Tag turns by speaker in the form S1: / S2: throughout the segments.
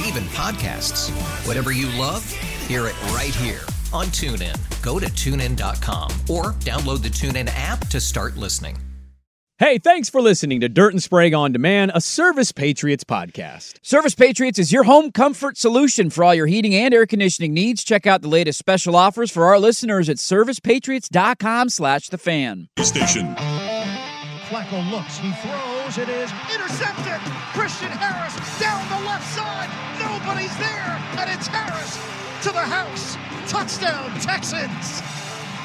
S1: Yes,
S2: and even podcasts. Whatever you love, hear it right here on TuneIn. Go to tunein.com or download the TuneIn app to start listening.
S3: Hey, thanks for listening to Dirt and Sprague on Demand, a Service Patriots podcast.
S4: Service Patriots is your home comfort solution for all your heating and air conditioning needs. Check out the latest special offers for our listeners at servicepatriots.com slash the fan.
S5: Station.
S6: Flacco looks, he throws, it is intercepted. Christian Harris down the left side. Nobody's there, and it's Harris to the house. Touchdown, Texans.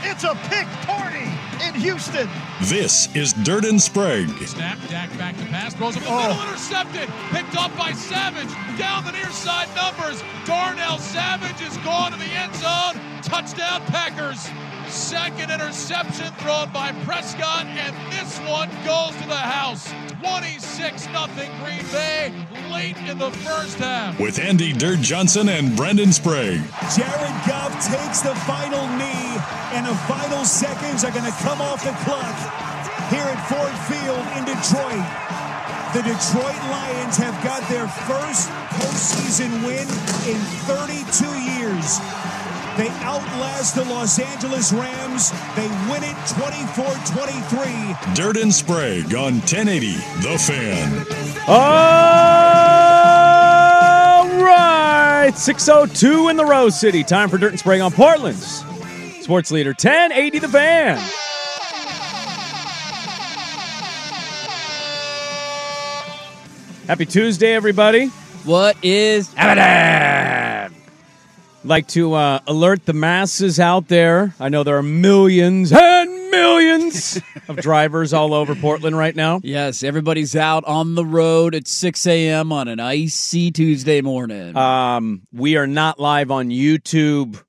S6: It's a pick party in Houston.
S5: This is Dirt and Sprague.
S7: Snap, Dak back to pass, throws up the
S6: Oh.
S7: middle, intercepted, picked up by Savage, down the near side numbers. Darnell Savage is gone to the end zone. Touchdown Packers. Second interception thrown by Prescott, and this one goes to the house. 26 0 Green Bay late in the first half.
S5: With Andy Dirt Johnson and Brendan Sprague.
S8: Jared Goff takes the final knee, and the final seconds are going to come off the clock here at Ford Field in Detroit. The Detroit Lions have got their first postseason win in 32 years. They outlast the Los Angeles Rams. They win it 24 23.
S5: Dirt and Sprague on 1080 The Fan.
S3: All right, 602 in the Rose City. Time for Dirt and Sprague on Portland's sports leader, 1080 The Fan. Happy Tuesday, everybody.
S4: What is happening?
S3: like to uh, alert the masses out there. I know there are millions and millions of drivers all over Portland right now.
S4: Yes, everybody's out on the road at 6 a.m. on an icy Tuesday morning.
S3: Um, we are not live on YouTube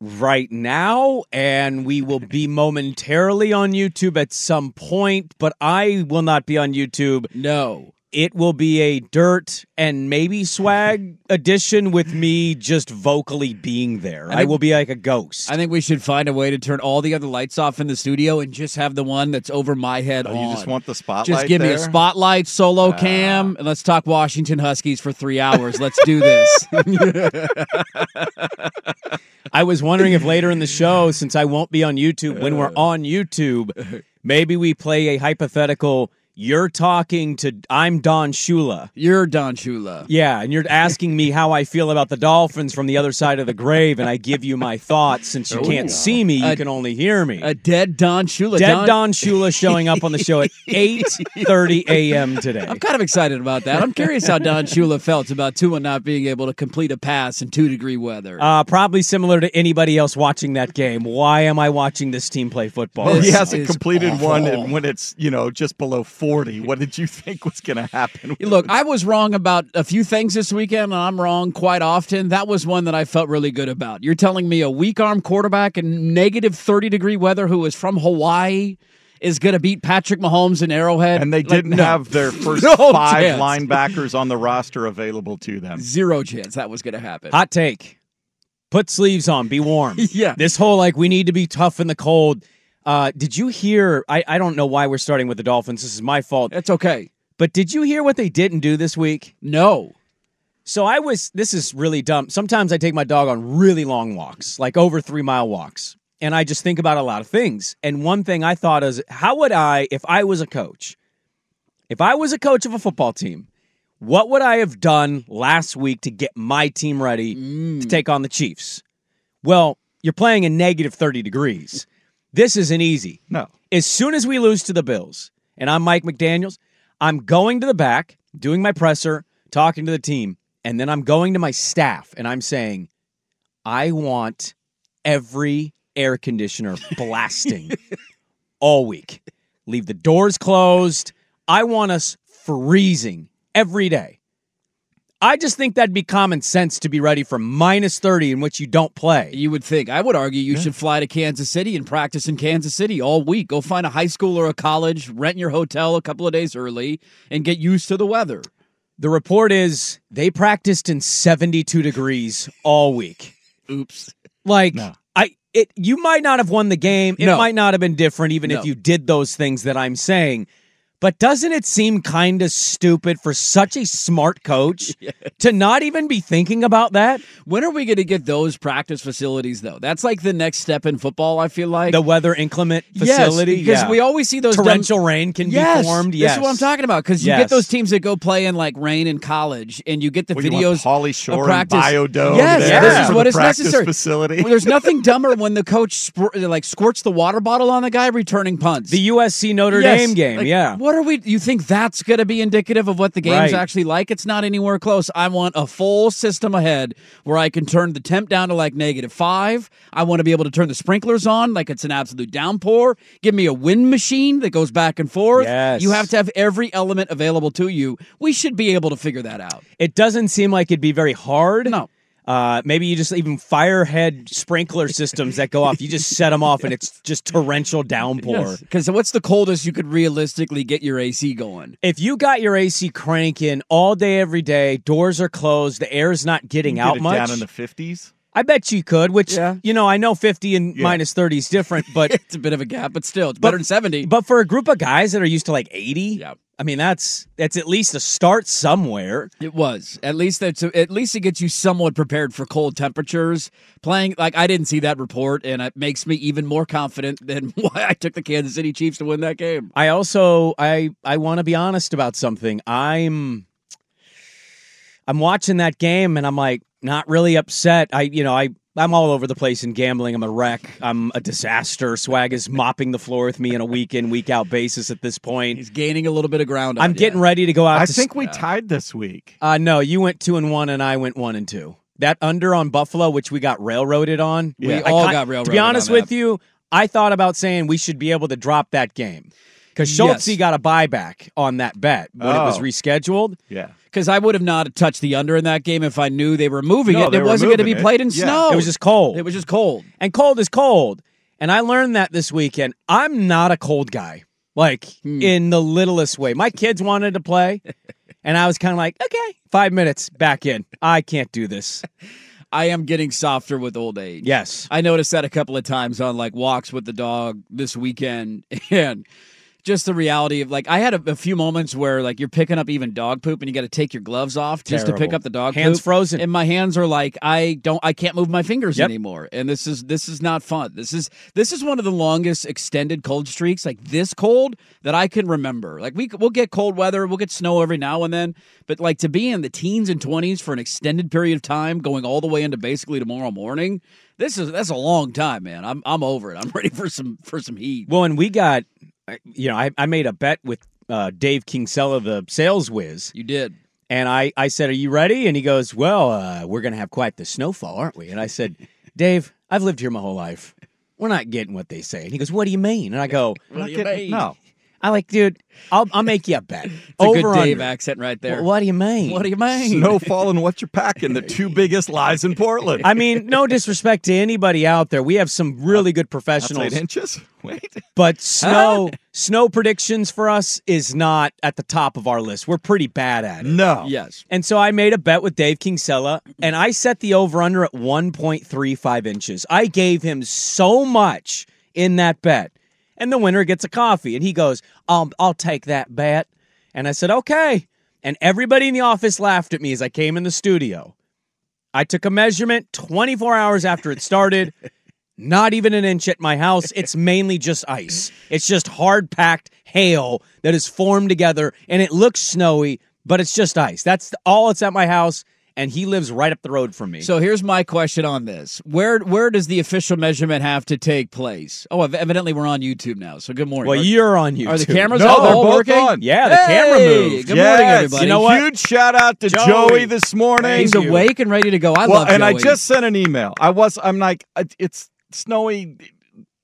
S3: right now, and we will be momentarily on YouTube at some point, but I will not be on YouTube.
S4: no.
S3: It will be a dirt and maybe swag edition with me just vocally being there. I,
S4: think-
S3: will be like a ghost.
S4: I think we should find a way to turn all the other lights off in the studio and just have the one that's over my head on.
S9: Oh, You just want the spotlight.
S4: Just give me a spotlight solo ah. cam and let's talk Washington Huskies for three hours. Let's do this.
S3: I was wondering if later in the show, since I won't be on YouTube, when we're uh. on YouTube, maybe we play a hypothetical. You're talking to I'm Don Shula.
S4: You're Don Shula.
S3: Yeah, and you're asking me how I feel about the Dolphins from the other side of the grave, and I give you my thoughts. Since you can't see me, you
S4: A-
S3: can only hear me.
S4: A dead Don Shula.
S3: Dead Don Shula showing up on the show at 8:30 a.m. today.
S4: I'm kind of excited about that. I'm curious how Don Shula felt about Tua not being able to complete a pass in two degree weather.
S3: Uh, probably similar to anybody else watching that game. Why am I watching this team play football?
S4: This
S9: he hasn't
S4: is
S9: completed one, and when it's you know just below forty, what did you think was going to happen?
S4: Look, I was wrong about a few things this weekend, and I'm wrong quite often. That was one that I felt really good about. You're telling me a weak arm quarterback in negative 30 degree weather who is from Hawaii is going to beat Patrick Mahomes in Arrowhead?
S9: and they
S4: Like,
S9: didn't
S4: no.
S9: have their first
S4: No
S9: five
S4: chance.
S9: linebackers on the roster available to them.
S4: zero chance that was going to happen.
S3: Hot take. Put sleeves on. Be warm.
S4: Yeah.
S3: This whole like we need to be tough in the cold. Uh, did you hear? I, I don't know why we're starting with the Dolphins. This is my fault.
S4: It's okay.
S3: But did you hear what they didn't do this week?
S4: No.
S3: So I was. This is really dumb. Sometimes I take my dog on really long walks, like over three mile walks, and I just think about a lot of things. And one thing I thought is, how would I, if I was a coach, if I was a coach of a football team, what would I have done last week to get my team ready to take on the Chiefs? Well, you're playing in negative 30 degrees. This isn't easy.
S9: No.
S3: As soon as we lose to the Bills, and I'm Mike McDaniels, I'm going to the back, doing my presser, talking to the team, and then I'm going to my staff and I'm saying, I want every air conditioner blasting all week. Leave the doors closed. I want us freezing every day. I just think that'd be common sense to be ready for minus 30 in which you don't play.
S4: You would think. I would argue you should fly to Kansas City and practice in Kansas City all week. Go find a high school or a college, rent your hotel a couple of days early, and get used to the weather.
S3: The report is they practiced in 72 degrees all week.
S4: Oops.
S3: Like I it you might not have won the game. It
S4: No.
S3: might not have been different even
S4: No.
S3: if you did those things that I'm saying. But doesn't it seem kind of stupid for such a smart coach to not even be thinking about that?
S4: When are we going to get those practice facilities, though? That's like the next step in football, I feel like.
S3: The weather inclement
S4: Yes,
S3: facility?
S4: because
S3: Yeah.
S4: we always see those dumb-
S3: torrential rain can
S4: yes,
S3: be formed.
S4: This
S3: Yes.
S4: is what I'm talking about. Because you
S3: Yes.
S4: get those teams that go play in like rain in college, and you get the
S9: Well, you want
S4: videos.
S9: Pauly
S4: of
S9: Shore and
S4: practice.
S9: Biodome
S4: Yes,
S9: there
S4: this is
S9: for
S4: what
S9: the
S4: is
S9: practice
S4: necessary.
S9: facility.
S4: Well, there's nothing dumber when the coach spr- like squirts the water bottle on the guy returning punts.
S3: the USC Notre
S4: Yes,
S3: Dame game,
S4: like,
S3: yeah.
S4: What are we? You think that's going to be indicative of what the game's
S3: Right.
S4: actually like? It's not anywhere close. I want a full system ahead where I can turn the temp down to like negative five. I want to be able to turn the sprinklers on like it's an absolute downpour. Give me a wind machine that goes back and forth.
S3: Yes.
S4: You have to have every element available to you. We should be able to figure that out.
S3: It doesn't seem like it'd be very hard.
S4: No.
S3: Uh, maybe you just even firehead sprinkler systems that go off. You just set them off, and it's just torrential downpour.
S4: Because what's the coldest you could realistically get your AC going?
S3: If you got your AC cranking all day, every day, doors are closed, the air's not getting
S9: You
S3: out
S9: get it
S3: much.
S9: down in the 50s.
S3: I bet you could. Which
S4: Yeah.
S3: you know, I know fifty and
S9: Yeah.
S3: minus thirty is different, but
S4: It's a bit of a gap, but still, it's better than 70.
S3: but for a group of guys that are used to like eighty,
S4: Yeah.
S3: I mean that's that's at least a start somewhere.
S4: It was at least that's at least it gets you somewhat prepared for cold temperatures. Playing like I didn't see that report, and it makes me even more confident than why I took the Kansas City Chiefs to win that game.
S3: I also I I want to be honest about something. I'm I'm watching that game and I'm like not really upset. I you know I I'm all over the place in gambling. I'm a wreck. I'm a disaster. Swag is mopping the floor with me on a week in week out basis at this point.
S4: He's gaining a little bit of ground.
S3: I'm getting
S4: you.
S3: ready to go out.
S9: I
S3: to
S9: think we tied this week.
S3: Uh, no, you went two and one, and I went one and two. That under on Buffalo, which we got railroaded on.
S4: We
S3: I
S4: all
S3: ki-
S4: got
S3: To be honest
S4: on
S3: with you, I thought about saying we should be able to drop that game because Schultze
S4: Yes.
S3: got a buyback on that bet when it was
S9: Oh.
S3: rescheduled.
S9: Yeah.
S4: because I would have not touched the under in that game if I knew they were moving
S9: No,
S4: it. It wasn't going to be
S9: it.
S4: played in
S9: Yeah.
S4: snow.
S3: It was just cold.
S4: It was just cold.
S3: and cold is cold. And I learned that this weekend. I'm not a cold guy, like
S4: Hmm.
S3: in the littlest way. My kids wanted to play, and I was kind of like, okay, five minutes back in. I can't do this.
S4: I am getting softer with old age.
S3: Yes.
S4: I noticed that a couple of times on like walks with the dog this weekend and just the reality of like I had a, a few moments where like you're picking up even dog poop and you got to take your gloves off just to pick up the dog
S3: Hands
S4: poop.
S3: frozen.
S4: and my hands are like I don't I can't move my fingers
S3: Yep.
S4: anymore and this is this is not fun. This is this is one of the longest extended cold streaks like this cold that I can remember. Like we we'll get cold weather, we'll get snow every now and then, but like to be in the teens and 20s for an extended period of time going all the way into basically tomorrow morning. This is that's a long time, man. I'm I'm over it. I'm ready for some for some heat.
S3: Well, and we got, you know, I, I made a bet with uh, Dave Kingsella, the sales whiz,
S4: You did.
S3: and I, I said, "Are you ready?" And he goes, "Well, uh, we're going to have quite the snowfall, aren't we?" And I said, "Dave, I've lived here my whole life. We're not getting what they say." And he goes, "What do you mean?" And I go,
S4: What do you
S9: Get-
S4: mean?
S9: No.
S3: "I like, dude, I'll I'll make you a bet.
S4: It's a
S3: Over
S4: good
S3: under.
S4: Dave accent right there.
S3: Well, what do you mean?
S4: What do you mean?
S9: Snowfall and what you're packing, the two biggest lies in Portland.
S3: I mean, no disrespect to anybody out there. We have some really good
S9: That's
S3: professionals.
S9: eight inches. Wait.
S3: But snow snow predictions for us is not at the top of our list. We're pretty bad at it.
S9: No.
S4: Yes.
S3: And so I made a bet with Dave Kingsella, and I set the over under at 1.35 inches. I gave him so much in that bet. And the winner gets a coffee. And he goes, I'll, I'll take that bet. And I said, okay. And everybody in the office laughed at me as I came in the studio. I took a measurement 24 hours after it started. Not even an inch at my house. It's mainly just ice. It's just hard packed hail that is formed together and it looks snowy, but it's just ice. That's all it's at my house. And he lives right up the road from me.
S4: So here's my question on this: Where where does the official measurement have to take place? Oh, ev- evidently we're on YouTube now. So good morning.
S3: well,
S4: Are-
S3: you're on YouTube.
S4: Are the cameras
S9: No,
S4: all,
S9: they're
S4: all
S9: both
S4: working?
S9: on.
S3: Yeah, the camera
S4: Hey,
S3: moved.
S4: Good
S9: Yes.
S4: morning, everybody.
S3: You know what?
S9: Huge shout out to
S3: Joey.
S9: Joey, this morning.
S4: He's awake and ready to go. I
S9: well,
S4: love
S9: and I just sent an email. I was. I'm like, it's snowy.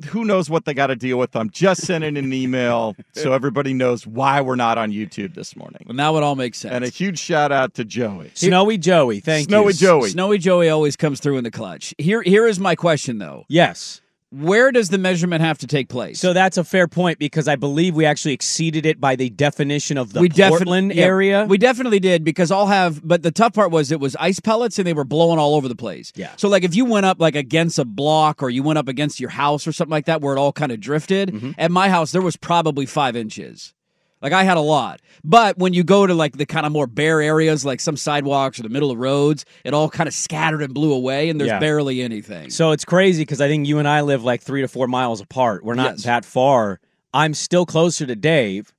S9: Who knows what they got to deal with? I'm just sending an email so everybody knows why we're not on YouTube this morning.
S4: Well, now it all makes sense.
S9: And a huge shout out to Joey.
S3: Snowy Joey, thank
S9: Snowy
S3: you.
S9: Snowy Joey.
S4: Snowy Joey always comes through in the clutch. Here, here is my question though.
S3: Yes.
S4: Where does the measurement have to take place?
S3: So that's a fair point because I believe we actually exceeded it by the definition of the
S4: we defi-
S3: Portland
S4: yeah,
S3: area.
S4: We definitely did because I'll have, but the tough part was it was ice pellets and they were blowing all over the place.
S3: Yeah.
S4: So like if you went up like against a block or you went up against your house or something like that where it all kind of drifted,
S3: Mm-hmm.
S4: at my house there was probably five inches. Like I had a lot. But when you go to like the kind of more bare areas, like some sidewalks or the middle of roads, it all kind of scattered and blew away and there's
S3: Yeah.
S4: barely anything.
S3: So it's crazy because I think you and I live like three to four miles apart. We're not
S4: Yes.
S3: that far. I'm still closer to Dave,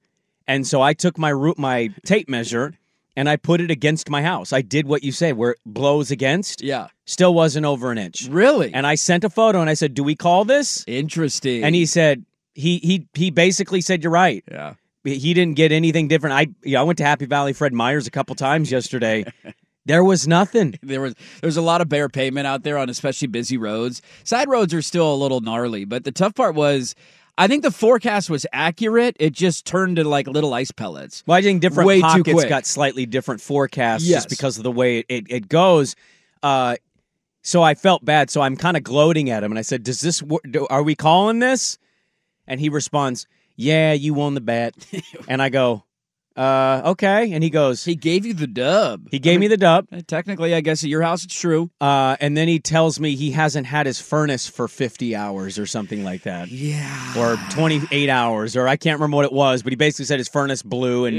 S3: and so I took my root, my tape measure, and I put it against my house. I did what you say, where it blows against.
S4: Yeah.
S3: Still wasn't over an inch.
S4: Really?
S3: And I sent a photo, and I said, "Do we call this?"
S4: Interesting.
S3: And he said, "He he he basically said you're right."
S4: Yeah.
S3: He didn't get anything different. I yeah, I went to Happy Valley Fred Meyers a couple times yesterday. there was nothing.
S4: There was there's a lot of bare pavement out there on especially busy roads. Side roads are still a little gnarly, but the tough part was I think the forecast was accurate. It just turned to like little ice pellets.
S3: Well, I think different
S4: Way
S3: pockets got slightly different forecasts
S4: Yes.
S3: just because of the way it, it, it goes. Uh, so I felt bad. So I'm kind of gloating at him, and I said, "Does this? Are we calling this?" And he responds, "Yeah, you won the bet." and I go, "Uh, okay." And he goes,
S4: He gave you the dub.
S3: "He gave me the dub."
S4: Uh, Technically, I guess at your house it's true.
S3: Uh, and then he tells me he hasn't had his furnace for 50 hours or something like that.
S4: Yeah.
S3: Or 28 hours, or I can't remember what it was, but he basically said his furnace blew and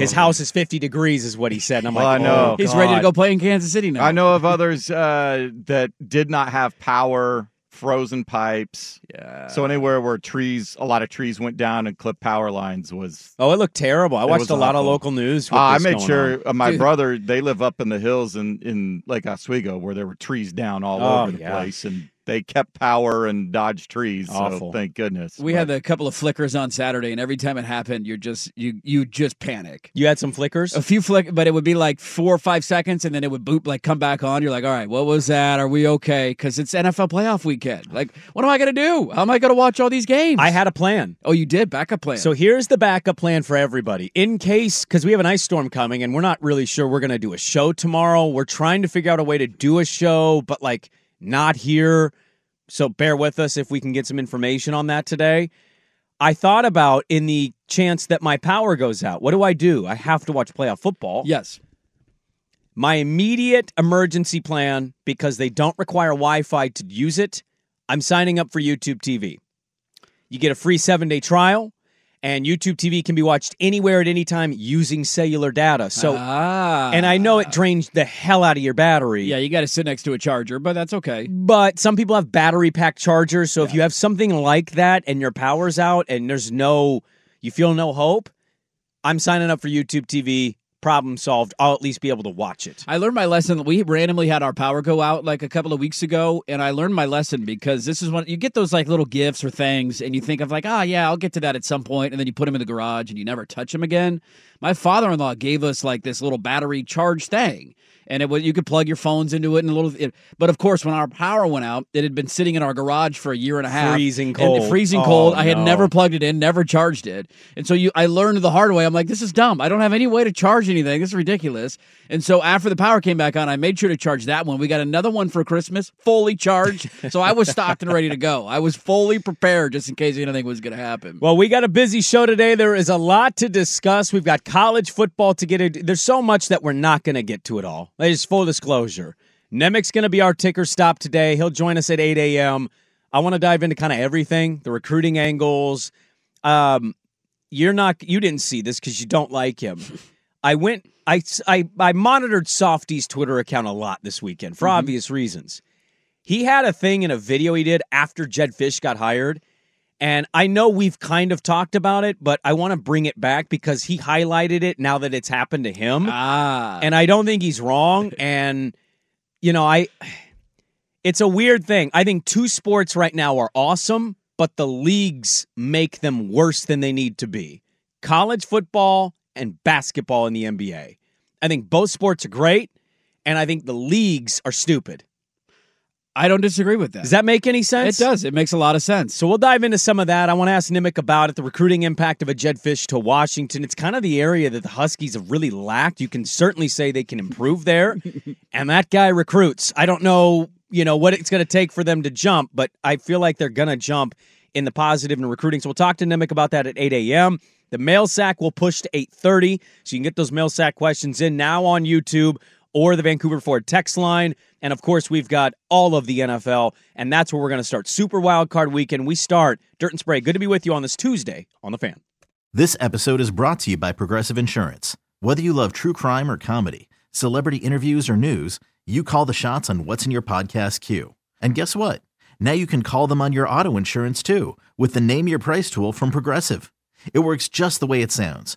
S3: his house is 50 degrees, is what he said. And I'm
S9: Well,
S3: like,
S9: I know.
S3: "Oh,
S4: He's ready to
S3: God."
S4: go play in Kansas City now.
S9: I know of others uh, that did not have power, frozen pipes.
S4: Yeah.
S9: So anywhere where trees, a lot of trees went down and clipped power lines was.
S3: Oh, it looked terrible. I watched a lot of local news.
S9: Uh, I made sure
S3: on.
S9: my
S4: Dude.
S9: brother. They live up in the hills in in Lake Oswego where there were trees down all
S3: Oh,
S9: over the
S3: yeah.
S9: place, and they kept power and dodged trees.
S3: Awful.
S9: So thank goodness.
S4: we had a couple of flickers on Saturday, and every time it happened, you're just you you just panic.
S3: You had some flickers?
S4: A few flick, but it would be like four or five seconds, and then it would boop, like come back on. You're like, all right, what was that? Are we okay? Because it's NFL playoff weekend. Like, what am I gonna do? How am I gonna watch all these games?
S3: I had a plan.
S4: oh, you did backup plan.
S3: So here's the backup plan for everybody. In case, because we have an ice storm coming and we're not really sure we're going to do a show tomorrow. We're trying to figure out a way to do a show, but like not here. So bear with us if we can get some information on that today. I thought about in the chance that my power goes out, what do I do? I have to watch playoff football.
S4: yes,
S3: My immediate emergency plan, because they don't require Wi Fi to use it, I'm signing up for YouTube TV. You get a free seven day trial, and YouTube TV can be watched anywhere at any time using cellular data. So,
S4: ah,
S3: and I know it drains the hell out of your battery.
S4: yeah, you got to sit next to a charger, but that's okay.
S3: But some people have battery pack chargers. So if you have something like that and your power's out and there's no, you feel no hope, I'm signing up for YouTube TV. Problem solved. I'll at least be able to watch it.
S4: I learned my lesson. We randomly had our power go out like a couple of weeks ago, and I learned my lesson because this is when you get those like little gifts or things, and you think of like, ah, yeah, I'll get to that at some point, and then you put them in the garage and you never touch them again. My father-in-law gave us like this little battery charge thing, and it was you could plug your phones into it and a little. It, but of course, when our power went out, it had been sitting in our garage for a year and a half,
S3: Freezing
S4: and
S3: cold.
S4: freezing
S3: Oh,
S4: cold. I had
S3: no.
S4: never plugged it in, never charged it, and so you, I learned the hard way. I'm like, this is dumb. I don't have any way to charge anything. This is ridiculous. And so after the power came back on, I made sure to charge that one. We got another one for Christmas, fully charged. so I was stocked and ready to go. I was fully prepared just in case anything was going to happen.
S3: Well, we got a busy show today. There is a lot to discuss. We've got college football to get it. There's so much that we're not going to get to it all. Just full disclosure. Nemec's going to be our ticker stop today. He'll join us at 8 a.m. I want to dive into kind of everything, the recruiting angles. Um, you're not, you didn't see this because you don't like him. I went, I, I, I monitored Softy's Twitter account a lot this weekend for obvious reasons. He had a thing in a video he did after Jedd Fisch got hired And I know we've kind of talked about it, but I want to bring it back because he highlighted it now that it's happened to him.
S4: Ah.
S3: And I don't think he's wrong. And, you know, I. It's a weird thing. I think two sports right now are awesome, but the leagues make them worse than they need to be college football and basketball in the NBA. I think both sports are great, and I think the leagues are stupid.
S4: I don't disagree with that.
S3: Does that make any sense?
S4: It does. It makes a lot of sense.
S3: So we'll dive into some of that. I want to ask Nimick about it, the recruiting impact of a Jedd Fisch to Washington. It's kind of the area that the Huskies have really lacked. You can certainly say they can improve there. and that guy recruits. I don't know, you know, what it's going to take for them to jump, but I feel like they're going to jump in the positive in recruiting. So we'll talk to Nimick about that at 8 a.m. The mail sack will push to 8:30, so you can get those mail sack questions in now on YouTube or the Vancouver Ford text line. And of course, we've got all of the NFL, and that's where we're going to start Super Wild Card Weekend. We start Dirt and Sprague. Good to be with you on this Tuesday on the Fan.
S10: This episode is brought to you by Progressive Insurance. Whether you love true crime or comedy, celebrity interviews or news, you call the shots on what's in your podcast queue. And guess what? Now you can call them on your auto insurance too with the Name Your Price tool from Progressive. It works just the way it sounds.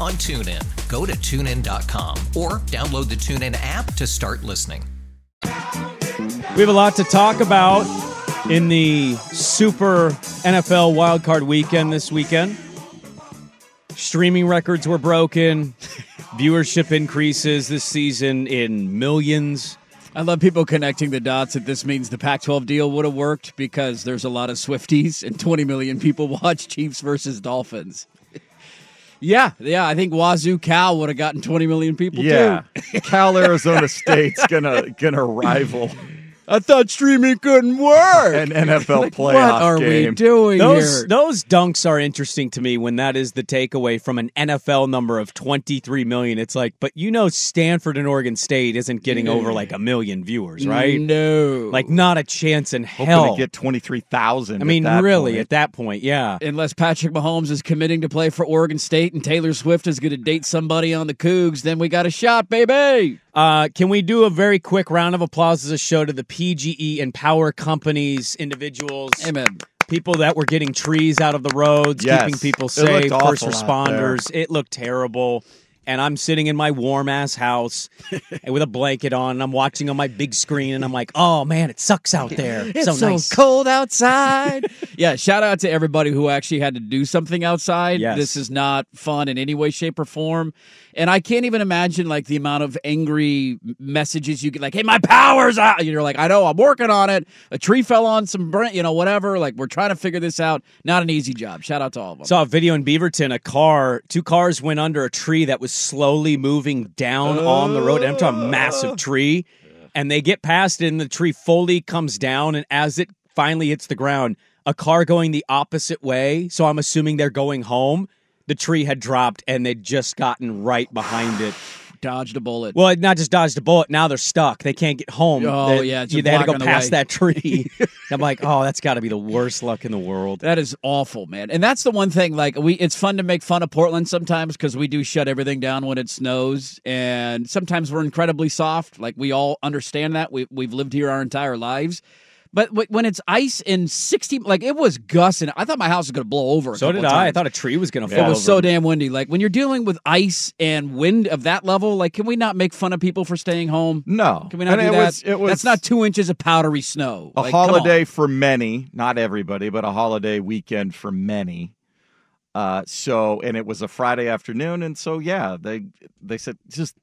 S2: on TuneIn. Go to tunein.com or download the TuneIn app to start listening.
S3: We have a lot to talk about in the Super NFL Wildcard Weekend this weekend. Streaming records were broken. Viewership increases this season in millions.
S4: I love people connecting the dots that this means the Pac 12 deal would have worked because there's a lot of Swifties and 20 million people watch Chiefs versus Dolphins. Yeah, yeah, I think Wazoo Cal would have gotten 20 million people
S9: Yeah. Cal Arizona State's gonna gonna rival
S4: I thought streaming couldn't work.
S9: an NFL
S4: Like,
S9: playoff
S4: what are
S9: game.
S4: we doing
S3: Those
S4: here?
S3: those dunks are interesting to me when that is the takeaway from an NFL number of 23 million. It's like, but you know Stanford and Oregon State isn't getting over like a million viewers, right?
S4: No.
S3: Like not a chance in
S9: Hoping
S3: hell.
S9: to get twenty three thousand.
S3: I mean, really, at that point, yeah.
S4: Unless Patrick Mahomes is committing to play for Oregon State and Taylor Swift is going to date somebody on the Cougs, then we got a shot, baby.
S3: Uh, can we do a very quick round of applause as a show to the PGE and power companies, individuals,
S4: Amen.
S3: people that were getting trees out of the roads,
S9: Yes.
S3: keeping people safe, first
S9: awful out there.
S3: responders. It looked terrible. And I'm sitting in my warm ass house with a blanket on, and I'm watching on my big screen, and I'm like, "Oh man, it sucks out there.
S4: It's
S3: so,
S4: so,
S3: nice."
S4: cold outside. yeah, shout out to everybody who actually had to do something outside.
S3: Yes.
S4: This is not fun in any way, shape, or form. And I can't even imagine like the amount of angry messages you get, like, "Hey, my power's out." You're like, "I know, I'm working on it. A tree fell on some, br- you know, whatever. Like, we're trying to figure this out. Not an easy job. Shout out to all of them.
S3: Saw a video in Beaverton. A car, two cars went under a tree that was slowly moving down on the road. And I'm talking a massive tree. And they get past it, and the tree fully comes down. And as it finally hits the ground, a car going the opposite way. So I'm assuming they're going home. The tree had dropped, and they'd just gotten right behind it.
S4: Dodged a bullet.
S3: Well, not just dodged a bullet. Now they're stuck. They can't get home.
S4: Oh,
S3: they,
S4: yeah,
S3: they had to go
S4: block on the
S3: past
S4: way.
S3: that tree. I'm like, oh, that's got to be the worst luck in the world.
S4: That is awful, man. And that's the one thing. Like we, it's fun to make fun of Portland sometimes because we do shut everything down when it snows, and sometimes we're incredibly soft. Like we all understand that. We we've lived here our entire lives. But when it's ice and sixty, like it was gussing. I thought my house was going to blow over.
S3: So did I. I thought a tree was going to fall.
S4: It was
S3: over.
S4: so damn windy. Like when you're dealing with ice and wind of that level, like can we not make fun of people for staying home?
S9: No,
S4: Can we not
S9: And
S4: do
S9: it
S4: that?
S9: was- it was-
S4: That's not two inches of powdery snow.
S9: a
S4: Like,
S9: holiday for many, not everybody, but a holiday weekend for many. Uh, so and it was a Friday afternoon, and so yeah, they they said just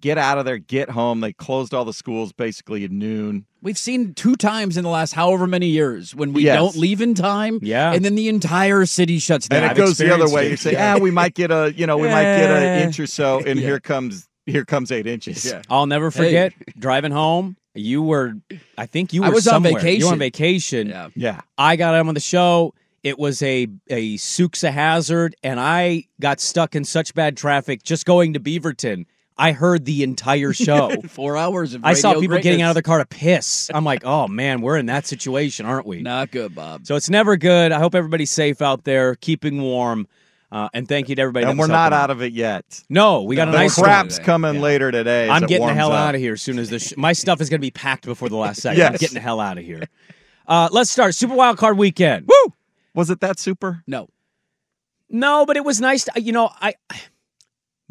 S9: get out of there, get home. They closed all the schools basically at noon.
S4: We've seen two times in the last however many years when we
S9: Yes.
S4: don't leave in time,
S3: Yeah.
S4: and then the entire city shuts down.
S9: And it goes the other way. You say, ah, we might get a, you know, we might get an inch or so, and
S4: Yeah.
S9: here comes here comes eight inches.
S4: Yeah.
S3: I'll never
S4: Hey.
S3: forget driving home. You were, I think you were
S4: I was on
S3: somewhere. You were
S4: vacation.
S3: on vacation.
S4: Yeah.
S9: Yeah.
S3: I got him on the show. It was a a Suksa hazard, and I got stuck in such bad traffic just going to Beaverton. I heard the entire show.
S4: Four hours of
S3: I saw
S4: radio
S3: people getting out of their car to piss. I'm like, oh man, we're in that situation, aren't we?
S4: Not good, Bob.
S3: So it's never good. I hope everybody's safe out there, keeping warm. Uh, and thank you to everybody.
S9: And we're not out of it yet.
S3: No, we got a
S9: the
S3: nice
S9: crap's
S3: storm.
S9: coming later today.
S3: I'm getting the hell
S9: up.
S3: out of here as soon as this. Sh- my stuff is going to be packed before the last second. I'm
S9: Yes.
S3: getting the hell out of here. Uh, let's start Super Wild Card Weekend. Woo!
S9: Was it that super?
S4: No.
S3: No, but it was nice. To, you know, I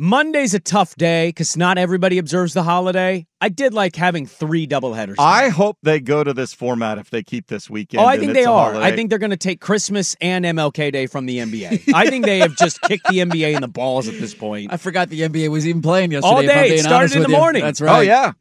S3: Monday's a tough day because not everybody observes the holiday. I did like having three doubleheaders.
S9: I hope they go to this format if they keep this weekend.
S3: Oh, I think they are.
S9: holiday.
S3: I think they're going to take Christmas and MLK Day from the NBA. I think they have just kicked the NBA in the balls at this point.
S4: I forgot the NBA was even playing yesterday.
S3: All day. It started in the
S4: you.
S3: morning.
S4: That's oh, right.
S9: Oh yeah,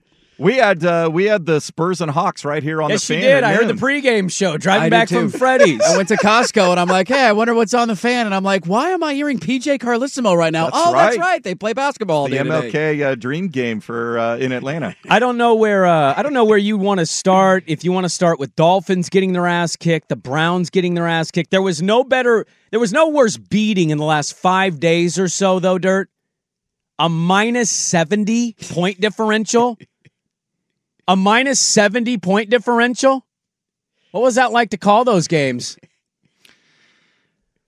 S9: we had uh, we had the Spurs and Hawks right here on
S3: yes,
S9: the
S3: you
S9: fan.
S3: did.
S9: at
S3: I heard the pregame show driving
S4: I
S3: back
S4: too.
S3: from Freddy's.
S4: I went to Costco and I'm like, hey, I wonder what's on the fan. And I'm like, why am I hearing PJ Carlesimo right now?
S9: That's
S4: oh, that's
S9: right.
S4: right. They play basketball
S9: the
S4: day today.
S9: MLK uh, dream game for uh, in Atlanta.
S3: I don't know where uh, I don't know where you want to start. If you want to start with Dolphins getting their ass kicked, the Browns getting their ass kicked. There was no better, there was no worse beating in the last five days or so, though. Dirt, a minus seventy point differential, a minus seventy point differential. What was that like to call those games?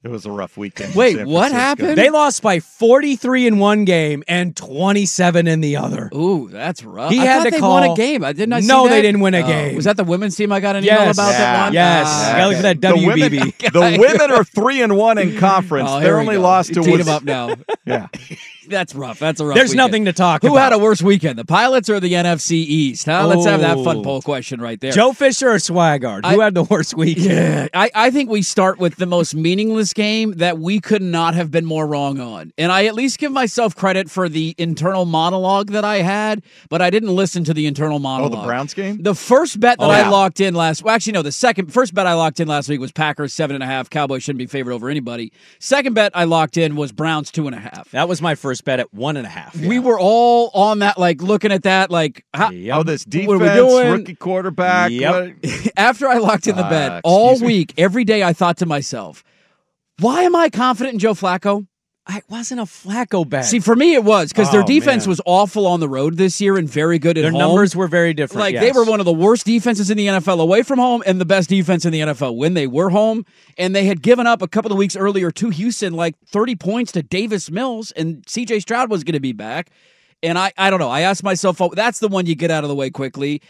S9: It was a rough weekend.
S4: Wait, what happened?
S3: They lost by forty three in one game and twenty seven in the other.
S4: Ooh, that's rough.
S3: He
S4: I
S3: had
S4: thought
S3: to
S4: they
S3: call-
S4: won a game. I didn't. I see
S3: No, they didn't win a
S4: Oh,
S3: game.
S4: Was that the women's team I got an email
S3: Yes.
S4: about that one?
S3: Yes,
S4: Ah,
S3: gotta for that
S9: The women, the women are three and one in conference.
S4: Oh,
S9: They're only
S4: go.
S9: lost to
S4: Teed
S9: Wis-
S4: them up now.
S9: Yeah,
S4: That's rough. That's a rough.
S3: There's
S4: weekend.
S3: nothing to talk
S4: Who
S3: about.
S4: had a worse weekend, the Pilots or the NFC East? Huh? Let's have that fun
S3: Oh.
S4: poll question right there.
S3: Joe Fisher or Swigard? Who had the worst weekend?
S4: Yeah, I, I think we start with the most meaningless game that we could not have been more wrong on. And I at least give myself credit for the internal monologue that I had, but I didn't listen to the internal
S9: Oh,
S4: monologue.
S9: the Browns game.
S4: The first bet that
S3: Oh,
S4: I locked in last, well, actually no, the second first bet I locked in last week was Packers seven and a half. Cowboys shouldn't be favored over anybody. Second bet I locked in was Browns two and a half.
S3: That was my first bet at one and a half.
S4: We were all on that, like looking at that, like how,
S3: Yep.
S9: Oh, this defense,
S4: What are we doing?
S9: rookie quarterback.
S3: Yep.
S4: after I locked in the
S9: Uh,
S4: bet all
S9: excuse me.
S4: week, every day I thought to myself, why am I confident in Joe Flacco?
S3: I wasn't a Flacco bet.
S4: See, for me, it was because their
S9: Oh,
S4: defense
S9: man.
S4: was awful on the road this year and very good at
S3: their
S4: home.
S3: Their numbers were very different.
S4: like
S3: yes.
S4: they were one of the worst defenses in the NFL away from home and the best defense in the NFL when they were home. And they had given up a couple of weeks earlier to Houston like 30 points to Davis Mills and CJ Stroud was going to be back. And I, I don't know. I asked myself, oh, that's the one you get out of the way quickly.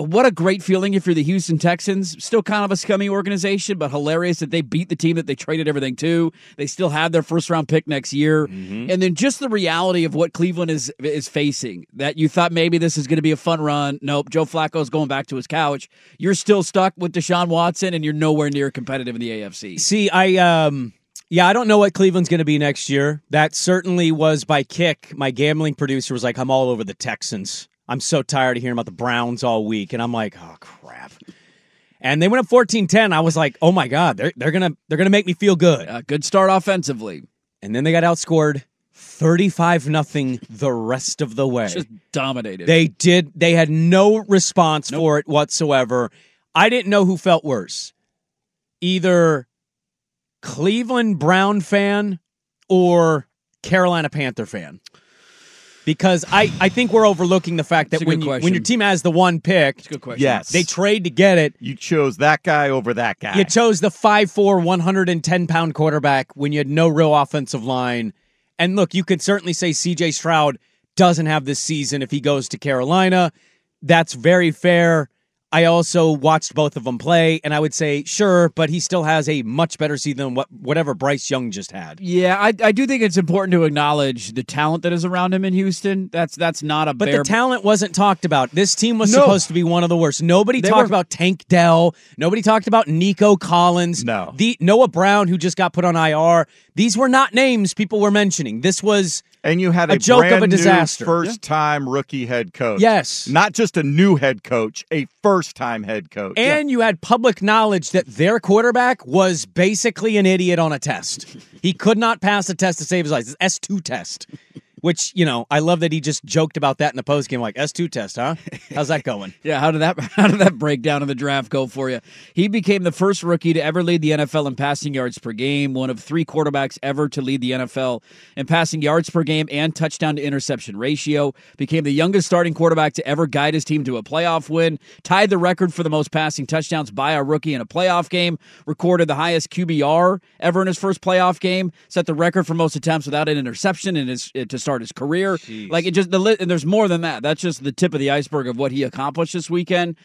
S4: What a great feeling if you're the Houston Texans. Still kind of a scummy organization, but hilarious that they beat the team that they traded everything to. They still have their first round pick next year.
S3: Mm-hmm.
S4: And then just the reality of what Cleveland is is facing. That you thought maybe this is going to be a fun run. Nope. Joe Flacco's going back to his couch. You're still stuck with Deshaun Watson and you're nowhere near competitive in the AFC.
S3: See, I um yeah, I don't know what Cleveland's going to be next year. That certainly was by kick. My gambling producer was like, "I'm all over the Texans. I'm so tired of hearing about the Browns all week." And I'm like, "Oh crap." And they went up 14-10. I was like, "Oh my god, they're they're going to they're to make me feel good."
S4: Uh, good start offensively.
S3: And then they got outscored 35 nothing the rest of the way.
S4: Just dominated.
S3: They did. They had no response for it whatsoever. I didn't know who felt worse, either Cleveland Brown fan or Carolina Panther fan, because I I think we're overlooking the fact that when
S4: good
S3: you, when your team has the one pick,
S4: It's a good question.
S9: Yes,
S3: they trade to get it.
S9: You chose that guy over that guy.
S3: You chose the 5'4", 110 pound quarterback when you had no real offensive line. And look, you could certainly say CJ Stroud doesn't have this season if he goes to Carolina. That's very fair. I also watched both of them play, and I would say, sure, but he still has a much better season than what whatever Bryce Young just had.
S4: Yeah, I, I do think it's important to acknowledge the talent that is around him in Houston. That's that's not a
S3: But
S4: bare
S3: the talent wasn't talked about. This team was
S4: No.
S3: supposed to be one of the worst. Nobody
S4: They
S3: talked
S4: were-
S3: about Tank Dell. Nobody talked about Nico Collins.
S9: No.
S3: The Noah Brown, who just got put on IR. These were not names people were mentioning. This was
S9: And you had
S3: a
S9: a,
S3: joke of a disaster.
S9: first time rookie head coach.
S3: Yes.
S9: Not just a new head coach, a first time head coach.
S3: And you had public knowledge that their quarterback was basically an idiot on a test. He could not pass a test to save his life. It's S2 test. Which, you know, I love that he just joked about that in the postgame, like S2 test, huh? How's that going?
S4: Yeah, how did that how did that breakdown in the draft go for you? He became the first rookie to ever lead the NFL in passing yards per game, one of three quarterbacks ever to lead the NFL in passing yards per game and touchdown to interception ratio. Became the youngest starting quarterback to ever guide his team to a playoff win. Tied the record for the most passing touchdowns by a rookie in a playoff game. Recorded the highest QBR ever in his first playoff game. Set the record for most attempts without an interception in his to start his career. Like it just the and there's more than that. That's just the tip of the iceberg of what he accomplished this weekend.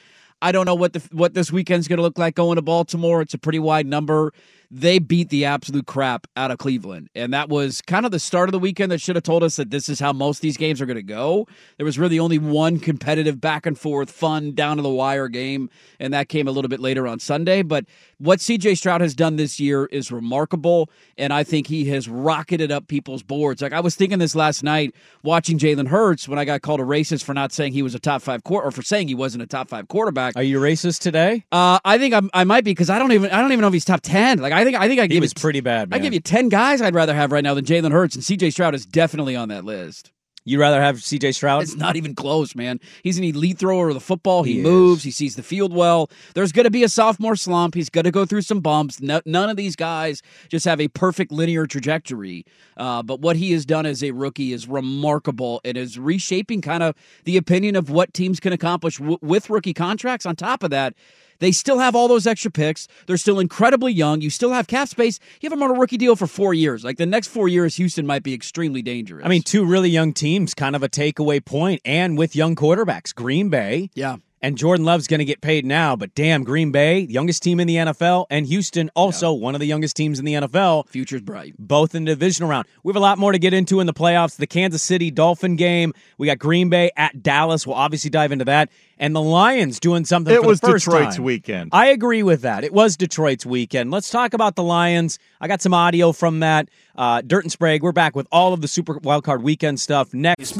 S4: I don't know what the what this weekend's going to look like going to Baltimore. It's a pretty wide number. They beat the absolute crap out of Cleveland, and that was kind of the start of the weekend that should have told us that this is how most of these games are going to go. There was really only one competitive, back and forth, fun, down to the wire game, and that came a little bit later on Sunday. But what CJ Stroud has done this year is remarkable, and I think he has rocketed up people's boards. Like I was thinking this last night watching Jalen Hurts when I got called a racist for not saying he was a top five quarter or for saying he wasn't a top five quarterback.
S3: Are you racist today?
S4: Uh, I think I'm, I might be because I don't even I don't even know if he's top ten. Like I think I think I
S3: He
S4: give
S3: was
S4: it
S3: pretty bad,
S4: I give you ten guys I'd rather have right now than Jalen Hurts, and CJ Stroud is definitely on that list.
S3: You'd rather have CJ Stroud?
S4: It's not even close, man. He's an elite thrower of the football. He,
S3: He
S4: moves.
S3: is.
S4: He sees the field well. There's going to be a sophomore slump. He's going to go through some bumps. No, none of these guys just have a perfect linear trajectory. Uh, but what he has done as a rookie is remarkable and is reshaping kind of the opinion of what teams can accomplish w- with rookie contracts. On top of that, they still have all those extra picks. They're still incredibly young. You still have cap space. You have them on a rookie deal for four years. Like the next four years, Houston might be extremely dangerous.
S3: I mean, two really young teams, kind of a takeaway point, and with young quarterbacks. Green Bay.
S4: Yeah.
S3: And Jordan Love's going to get paid now, but damn, Green Bay, youngest team in the NFL, and Houston, also one of the youngest teams in the NFL.
S4: Future's bright.
S3: Both in the divisional round. We have a lot more to get into in the playoffs. The Kansas City Dolphin game. We got Green Bay at Dallas. We'll obviously dive into that. And the Lions doing something
S9: It
S3: for
S9: was
S3: the first
S9: Detroit's
S3: time.
S9: weekend.
S3: I agree with that. It was Detroit's weekend. Let's talk about the Lions. I got some audio from that. Uh, Dirt and Sprague, we're back with all of the Super Wildcard Weekend stuff next.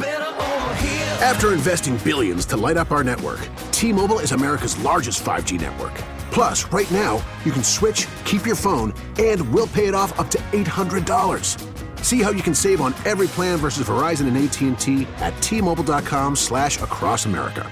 S11: After investing billions to light up our network, T-Mobile is America's largest 5G network. Plus, right now, you can switch, keep your phone, and we'll pay it off up to $800. See how you can save on every plan versus Verizon and AT&T at T-Mobile.com slash across America.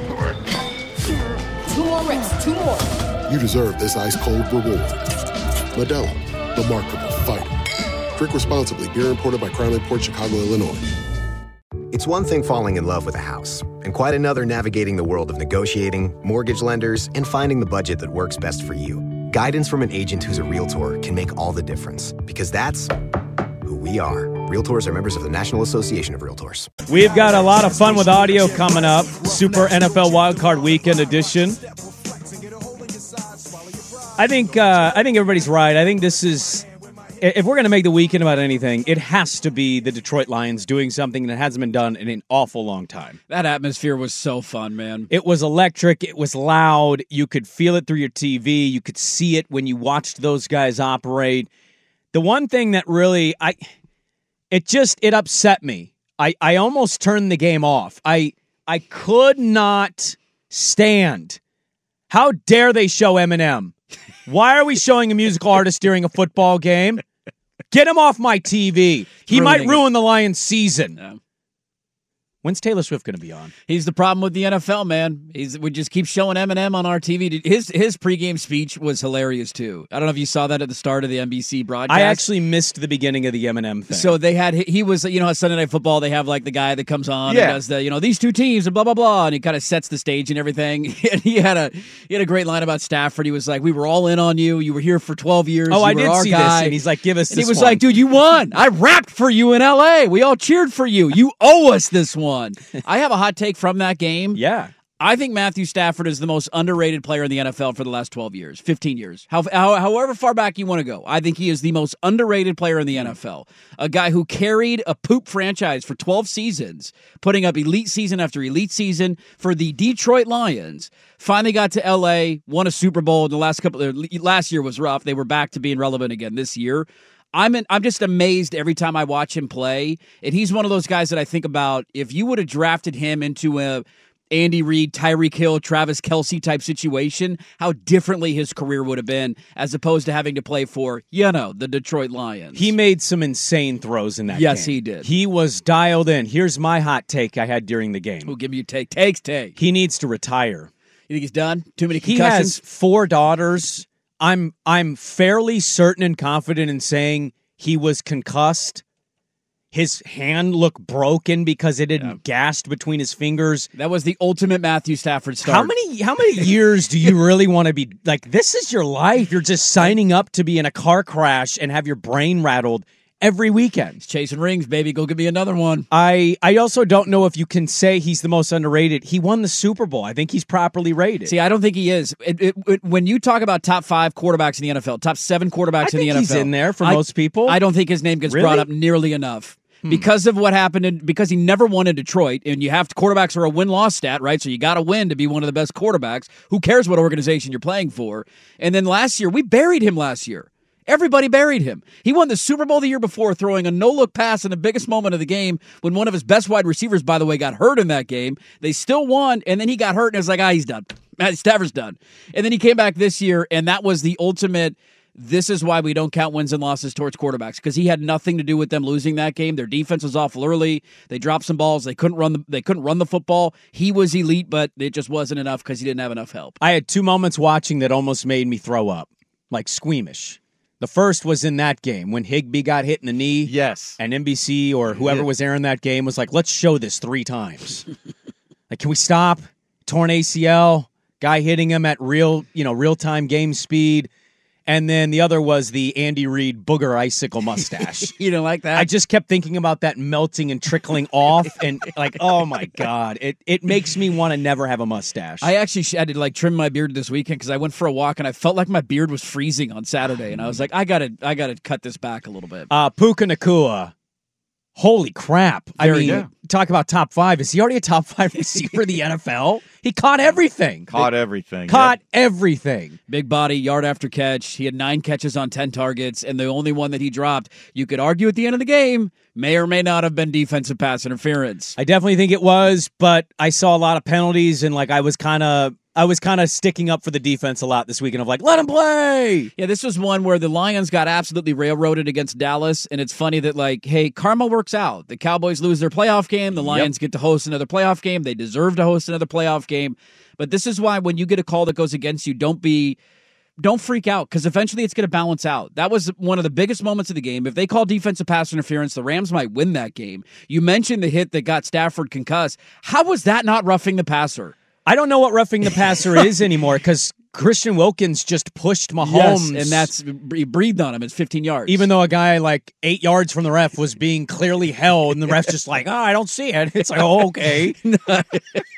S12: Two two more.
S13: you deserve this ice cold reward. Modelo, the Markable Fighter. Drink responsibly. Beer imported by Crown Port Chicago, Illinois.
S14: It's one thing falling in love with a house, and quite another navigating the world of negotiating, mortgage lenders, and finding the budget that works best for you. Guidance from an agent who's a realtor can make all the difference, because that's who we are. Realtors are members of the National Association of Realtors.
S3: We've got a lot of fun with audio coming up. Super NFL Wildcard Weekend edition. I think uh, I think everybody's right. I think this is if we're going to make the weekend about anything, it has to be the Detroit Lions doing something that hasn't been done in an awful long time.
S4: That atmosphere was so fun, man.
S3: It was electric. It was loud. You could feel it through your TV. You could see it when you watched those guys operate. The one thing that really I it just it upset me. I I almost turned the game off. I I could not stand. How dare they show Eminem? Why are we showing a musical artist during a football game? Get him off my TV. He might
S4: Ruining it.
S3: ruin the Lions season. When's Taylor Swift going to be on?
S4: He's the problem with the NFL, man. He's we just keep showing Eminem on our TV. His his pregame speech was hilarious too. I don't know if you saw that at the start of the NBC broadcast.
S3: I actually missed the beginning of the Eminem thing.
S4: So they had he was you know on Sunday Night Football they have like the guy that comes on
S3: Yeah.
S4: and does the you know these two teams and blah blah blah and he kind of sets the stage and everything and he had a he had a great line about Stafford. He was like, "We were all in on you. You were here for twelve years.
S3: Oh,
S4: You
S3: I
S4: were
S3: did
S4: our
S3: see this,
S4: guy."
S3: and he's like, "Give us
S4: And he was
S3: one."
S4: like, "Dude, you won. I rapped for you in L.A. We all cheered for you. You owe us this one." I have a hot take from that game.
S3: Yeah.
S4: I think Matthew Stafford is the most underrated player in the NFL for the last 12 years, 15 years, how, how, however far back you want to go. I think he is the most underrated player in the NFL. A guy who carried a poop franchise for 12 seasons, putting up elite season after elite season for the Detroit Lions. Finally got to LA, won a Super Bowl. in The last couple, uh, last year was rough. They were back to being relevant again this year. I'm in, I'm just amazed every time I watch him play. And he's one of those guys that I think about. If you would have drafted him into a Andy Reid, Tyreek Hill, Travis Kelce type situation, how differently his career would have been as opposed to having to play for, you know, the Detroit Lions.
S3: He made some insane throws in that
S4: Yes,
S3: game.
S4: he did.
S3: He was dialed in. Here's my hot take I had during the game.
S4: We'll give you take. Takes take.
S3: He needs to retire.
S4: You think he's done? Too many concussions?
S3: He has four daughters. I'm I'm fairly certain and confident in saying he was concussed. His hand looked broken because it had gassed between his fingers.
S4: That was the ultimate Matthew Stafford start.
S3: How many how many years do you really want to be like this is your life? You're just signing up to be in a car crash and have your brain rattled every weekend.
S4: He's chasing rings, baby. Go give me another one.
S3: I I also don't know if you can say he's the most underrated. He won the Super Bowl. I think he's properly rated.
S4: See, I don't think he is. It, it, it- when you talk about top five quarterbacks in the NFL, top seven quarterbacks in the NFL,
S3: he's in there for
S4: I-
S3: most people.
S4: I don't think his name gets
S3: Really?
S4: brought up nearly enough.
S3: Hmm.
S4: Because of what happened, in, because he never won in Detroit, and you have to, quarterbacks are a win loss stat, right? So you got to win to be one of the best quarterbacks. Who cares what organization you're playing for? And then last year, we buried him last year. Everybody buried him. He won the Super Bowl the year before, throwing a no look pass in the biggest moment of the game when one of his best wide receivers, by the way, got hurt in that game. They still won, and then he got hurt, and it was like, ah, he's done. Stafford's done. And then he came back this year, and that was the ultimate. This is why we don't count wins and losses towards quarterbacks because he had nothing to do with them losing that game. Their defense was awful early. They dropped some balls. They couldn't run the they couldn't run the football. He was elite, but it just wasn't enough because he didn't have enough help.
S3: I had two moments watching that almost made me throw up, like squeamish. The first was in that game when Higbee got hit in the knee.
S9: Yes.
S3: And NBC or whoever
S9: Yeah.
S3: was airing that game was like, let's show this three times. like, can we stop? Torn ACL, guy hitting him at real, you know, real time game speed. And then the other was the Andy Reid booger icicle mustache.
S4: you don't like that?
S3: I just kept thinking about that melting and trickling off, and like, oh my god, it it makes me want to never have a mustache.
S4: I actually sh- had to like trim my beard this weekend because I went for a walk and I felt like my beard was freezing on Saturday, and I was like, I gotta, I gotta cut this back a little bit.
S3: Uh, Puka Nacua. Holy crap. I
S4: Very
S3: mean,
S4: good.
S3: talk about top five. Is he already a top five receiver in the NFL? He caught everything.
S9: Caught everything.
S3: Caught everything.
S4: Big body, yard after catch. He had nine catches on 10 targets, and the only one that he dropped, you could argue at the end of the game, may or may not have been defensive pass interference.
S3: I definitely think it was, but I saw a lot of penalties and like I was kind of I was kind of sticking up for the defense a lot this weekend of like, let him play.
S4: Yeah, this was one where the Lions got absolutely railroaded against Dallas, and it's funny that like, hey, karma works out. The Cowboys lose their playoff game, the Lions get to host another playoff game. They deserve to host another playoff game. But this is why when you get a call that goes against you, don't be don't freak out because eventually it's going to balance out. That was one of the biggest moments of the game. If they call defensive pass interference, the Rams might win that game. You mentioned the hit that got Stafford concussed. How was that not roughing the passer?
S3: I don't know what roughing the passer is anymore because Christian Wilkins just pushed Mahomes,
S4: Yes, and that's he breathed on him. It's 15 yards.
S3: even though a guy like eight yards from the ref was being clearly held, and the ref's just like, oh, I don't see it. It's like, oh, okay.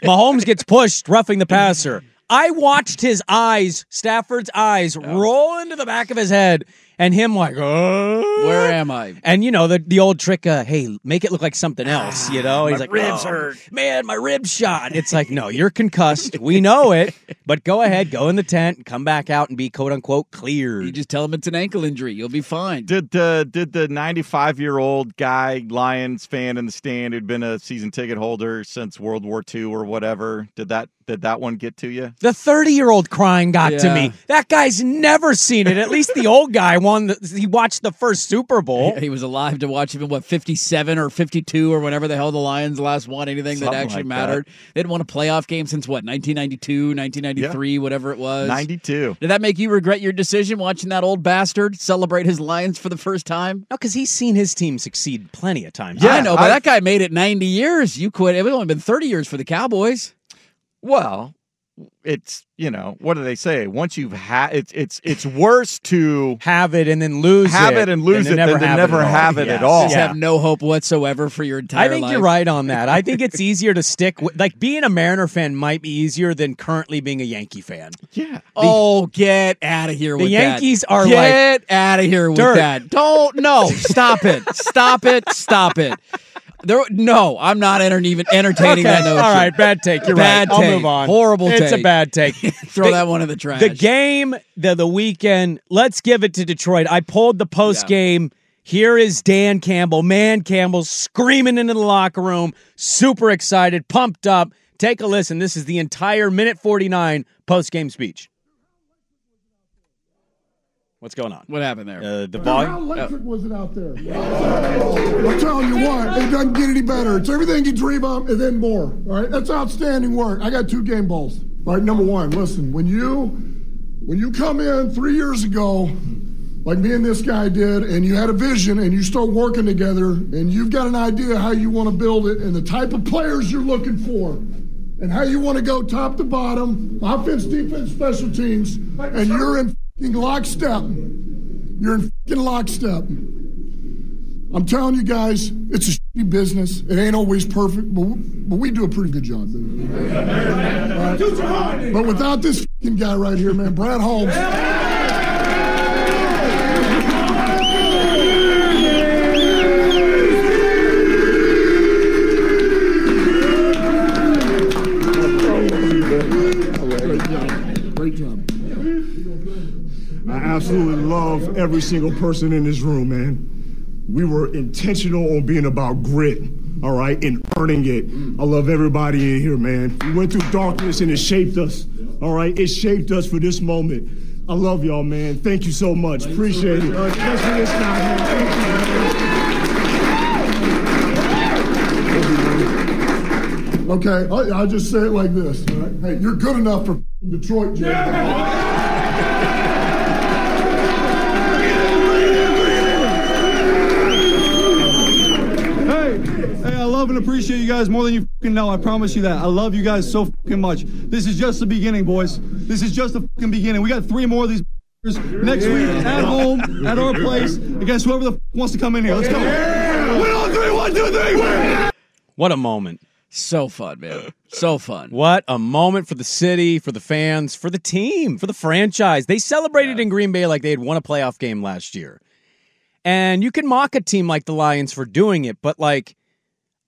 S3: Mahomes gets pushed, roughing the passer. I watched his eyes, Stafford's eyes, roll into the back of his head, and him like, oh,
S4: Where am I?
S3: And you know the the old trick, uh, hey, make it look like something else. You know, he's like,
S4: ribs
S3: "Oh,
S4: hurt."
S3: man, my ribs shot. It's like, no, you're concussed. We know it, but go ahead, go in the tent, come back out, and be quote unquote cleared.
S4: You just tell him it's an ankle injury. You'll be fine.
S9: Did the did the 95 year old guy Lions fan in the stand who'd been a season ticket holder since World War II or whatever? Did that Did that one get to you?
S3: The 30 year old crying got to me. That guy's never seen it. At least the old guy won. The, he watched the first Super Bowl.
S4: He was alive to watch even what 57 or 52 or whenever the hell the Lions last won anything that actually
S9: like
S4: mattered. They didn't won a playoff game since what 1992, 1993, whatever it was.
S9: 92.
S4: Did that make you regret your decision watching that old bastard celebrate his Lions for the first time?
S3: No, because he's seen his team succeed plenty of times.
S4: Yeah, I know, but that guy made it 90 years. You quit. It would only been 30 years for the Cowboys.
S9: Well, it's you know what do they say? Once you've had it's it's it's worse to
S3: have it and then lose
S9: have
S3: it,
S9: it and lose
S3: and
S9: it
S3: then
S9: than to never
S3: it
S9: have it
S3: Yes.
S9: at all.
S4: Just have no hope whatsoever for your entire
S3: I think
S4: life.
S3: you're right on that. I think it's easier to stick with, like, being a Mariner fan might be easier than currently being a Yankee fan.
S9: Yeah.
S4: Oh, get out of here
S3: The
S4: with
S3: Yankees
S4: that.
S3: are
S4: get
S3: like
S4: out of here with
S3: dirt.
S4: that. Don't no, stop it, stop it, stop it. There, no, I'm not enter- even entertaining that
S3: Okay,
S4: notion.
S3: All right, bad take. You're
S4: Bad
S3: right. I'll
S4: take.
S3: move on.
S4: Horrible
S3: It's
S4: take.
S3: a bad take.
S4: Throw that one in the trash.
S3: The game, the the weekend. Let's give it to Detroit. I pulled the post game. Here is Dan Campbell, man Campbell, screaming into the locker room, super excited, pumped up. Take a listen. This is the entire minute 49 post game speech. What's going on?
S4: What happened there?
S3: Uh, the
S13: How
S3: volume.
S13: electric was it out there? I'm telling you what, it doesn't get any better. It's everything you dream of and then more. All right, that's outstanding work. I got two game balls. All right, number one, listen, when you when you come in three years ago, like me and this guy did, and you had a vision and you start working together and you've got an idea how you want to build it and the type of players you're looking for and how you want to go top to bottom, offense, defense, special teams, and you're in fucking lockstep. You're in fucking lockstep. I'm telling you guys, it's a shitty business. It ain't always perfect, but we, but we do a pretty good job. Right? But without this fucking guy right here, man, Brad Holmes.
S15: I absolutely love every single person in this room, man. We were intentional on being about grit, all right, and earning it. I love everybody in here, man. We went through darkness and it shaped us, all right? It shaped us for this moment. I love y'all, man. Thank you so much. Appreciate it. Uh, especially this guy, man. Thank you.
S13: Okay, I, I'll just say it like this. all right? Hey, you're good enough for Detroit, Jay.
S12: Love and appreciate you guys more than you fucking know. I promise you that. I love you guys so fucking much. This is just the beginning, boys. This is just the fucking beginning. We got three more of these next week at home, at our place, against whoever the f- wants to come in here. Let's go. Win on three, one, two, three.
S3: What a moment.
S4: So fun, man. So fun.
S3: What a moment for the city, for the fans, for the team, for the franchise. They celebrated in Green Bay like they had won a playoff game last year. And you can mock a team like the Lions for doing it, but like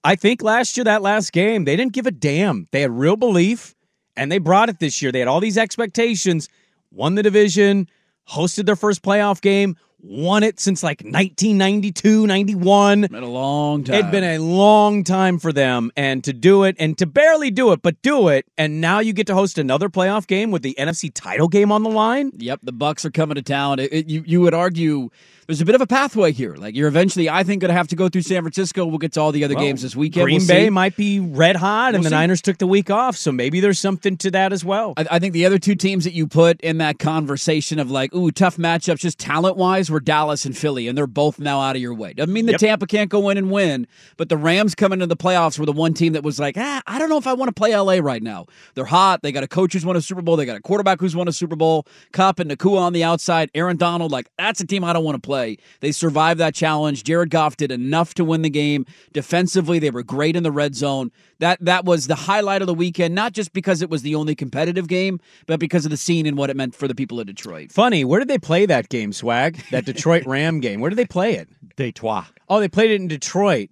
S3: I think last year, that last game, they didn't give a damn. They had real belief and they brought it this year. They had all these expectations, won the division, hosted their first playoff game, won it since like 1992, 91.
S4: Been a long time.
S3: It'd been a long time for them, and to do it, and to barely do it, but do it, and now you get to host another playoff game with the NFC title game on the line.
S4: Yep, the Bucks are coming to town. It, it- you you would argue there's a bit of a pathway here. Like you're eventually, I think, going to have to go through San Francisco. We'll get to all the other
S3: Well,
S4: games this weekend.
S3: Green
S4: We'll
S3: Bay
S4: see.
S3: might be red hot, and
S4: We'll
S3: the
S4: see.
S3: Niners took the week off, so maybe there's something to that as well.
S4: I, I think the other two teams that you put in that conversation of like, ooh, tough matchups, just talent wise, were Dallas and Philly, and they're both now out of your way. Doesn't mean that
S3: Yep.
S4: Tampa can't go in and win, but the Rams coming into the playoffs were the one team that was like, ah, I don't know if I want to play LA right now. They're hot. They got a coach who's won a Super Bowl. They got a quarterback who's won a Super Bowl. Cup and Nacua on the outside. Aaron Donald, like that's a team I don't want to play. They survived that challenge. Jared Goff did enough to win the game. Defensively, they were great in the red zone. That that was the highlight of the weekend, not just because it was the only competitive game, but because of the scene and what it meant for the people of Detroit.
S3: Funny, where did they play that game, Swag? That Detroit Ram game. Where did they play it?
S9: Detroit.
S3: Oh, they played it in Detroit.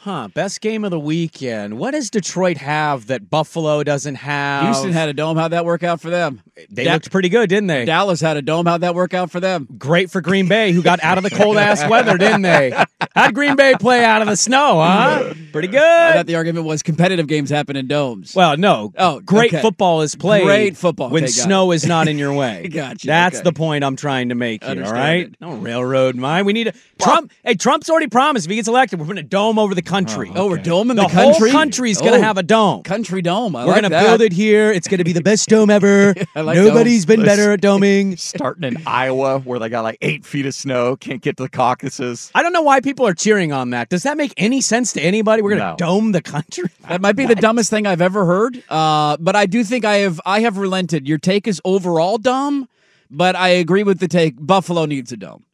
S3: Huh, best game of the weekend. What does Detroit have that Buffalo doesn't have?
S4: Houston had a dome. How'd that work out for them?
S3: They
S4: Da-
S3: looked pretty good, didn't they?
S4: Dallas had a dome. How'd that work out for them?
S3: Great for Green Bay, who got out of the cold ass weather, didn't they? How'd Green Bay play out of the snow, huh? Pretty good.
S4: I thought the argument was competitive games happen in domes.
S3: Well, no.
S4: Oh,
S3: great
S4: okay.
S3: football is played.
S4: Great football.
S3: when
S4: Okay,
S3: snow is not in your way.
S4: Gotcha,
S3: That's
S4: okay.
S3: the point I'm trying to make here. All right.
S4: it.
S3: No railroad mine. We need a Trump. Hey, Trump's already promised if he gets elected, we're putting a dome over the country.
S4: Oh, we're doming
S3: the,
S4: the,
S3: whole
S4: country.
S3: country's gonna
S4: Oh,
S3: have a dome.
S4: country dome. I
S3: we're
S4: like
S3: gonna
S4: that.
S3: build it here. It's gonna be the best dome ever.
S4: Like
S3: Nobody's
S4: domes.
S3: been better at doming.
S9: Starting in Iowa, where they got like eight feet of snow, can't get to the caucuses.
S3: I don't know why people are cheering on that. Does that make any sense to anybody? We're gonna
S9: No.
S3: dome the country.
S4: That might be the dumbest thing I've ever heard. Uh, but I do think I have I have relented. Your take is overall dumb, but I agree with the take. Buffalo needs a dome.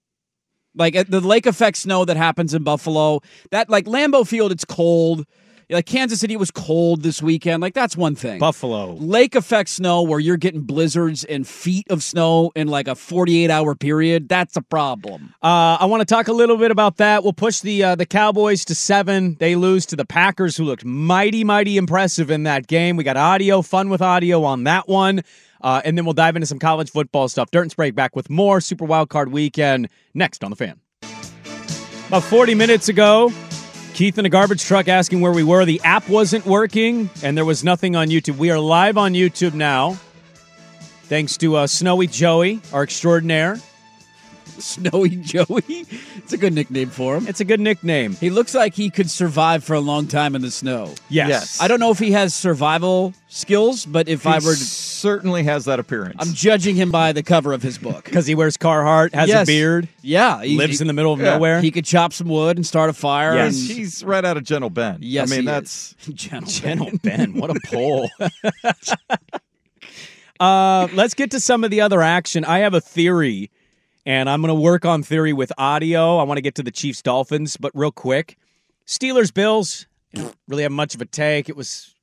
S4: Like uh, the lake effect snow that happens in Buffalo, that like Lambeau Field, it's cold. Like Kansas City was cold this weekend. Like that's one thing.
S3: Buffalo.
S4: Lake effect snow where you're getting blizzards and feet of snow in like a 48 hour period, that's a problem.
S3: Uh, I want to talk a little bit about that. We'll push the uh, the Cowboys to seven. They lose to the Packers, who looked mighty, mighty impressive in that game. We got audio, fun with audio on that one, uh, and then we'll dive into some college football stuff. Dirt and Sprague back with more Super Wild Card Weekend next on the Fan. About 40 minutes ago, Keith in a garbage truck asking where we were. The app wasn't working, and there was nothing on YouTube. We are live on YouTube now, thanks to uh, Snowy Joey, our extraordinaire.
S4: Snowy Joey. It's a good nickname for him.
S3: It's a good nickname.
S4: He looks like he could survive for a long time in the snow.
S3: Yes.
S9: Yes.
S4: I don't know if he has survival skills, but if I were to,
S9: certainly has that appearance.
S4: I'm judging him by the cover of his book.
S3: Because he wears Carhartt, has
S4: Yes.
S3: a beard,
S4: Yeah, he
S3: lives
S4: he-
S3: in the middle of
S9: yeah,
S3: nowhere.
S4: He could chop some wood and start a fire.
S3: Yes.
S4: and
S9: he's right out of Gentle Ben.
S4: Yes,
S9: I mean
S4: he
S9: that's
S4: is. Gentle
S3: Gentle Ben, what a pull. uh, let's get to some of the other action. I have a theory, and I'm going to work on theory with audio. I want to get to the Chiefs Dolphins, but real quick Steelers Bills. Really have much of a take. It was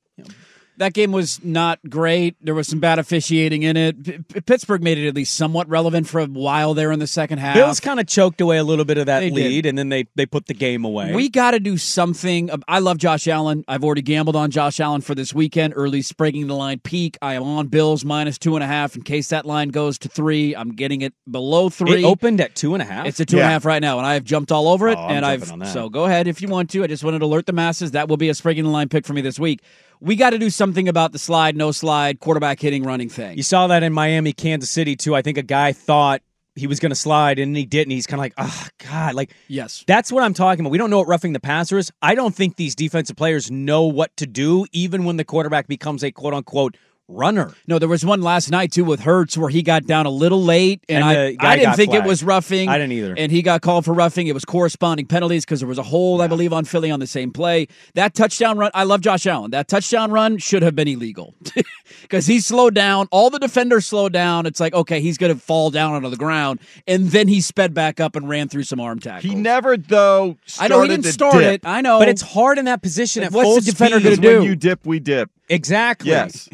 S4: That game was not great. There was some bad officiating in it. P- P- Pittsburgh made it at least somewhat relevant for a while there in the second half.
S3: Bills kind of choked away a little bit of that
S4: They did.
S3: lead, and then they, they put the game away.
S4: We got to do something. I love Josh Allen. I've already gambled on Josh Allen for this weekend. Early sprigging the line peak. I am on Bills minus two and a half. In case that line goes to three, I'm getting it below three.
S3: it opened at two and a half.
S4: It's a two and a half right now, and I have jumped all over it.
S3: Oh, I'm
S4: and I've
S3: on that.
S4: so go ahead if you want to. I just wanted to alert the masses that will be a sprigging the line pick for me this week. We got to do something about the slide, no slide, quarterback hitting, running thing.
S3: You saw that in Miami, Kansas City too. I think a guy thought he was going to slide and he didn't. He's kind of like, oh god, like
S4: yes,
S3: that's what I'm talking about. We don't know what roughing the passer is. I don't think these defensive players know what to do, even when the quarterback becomes a quote unquote runner.
S4: No, there was one last night too with Hurts where he got down a little late, and,
S3: And
S4: I, I didn't think it was roughing.
S3: I didn't either.
S4: And he got called for roughing. It was corresponding penalties because there was a hold, I believe, on Philly on the same play. That touchdown run, I love Josh Allen. That touchdown run should have been illegal because he slowed down. All the defenders slowed down. It's like okay, he's going to fall down onto the ground, and then he sped back up and ran through some arm tackles.
S9: he never though.
S4: I know he didn't start
S9: dip.
S4: it. I know,
S3: But it's hard in that position at
S4: What's the defender
S9: Because when
S4: do?
S9: you dip, we dip.
S3: Exactly.
S9: Yes.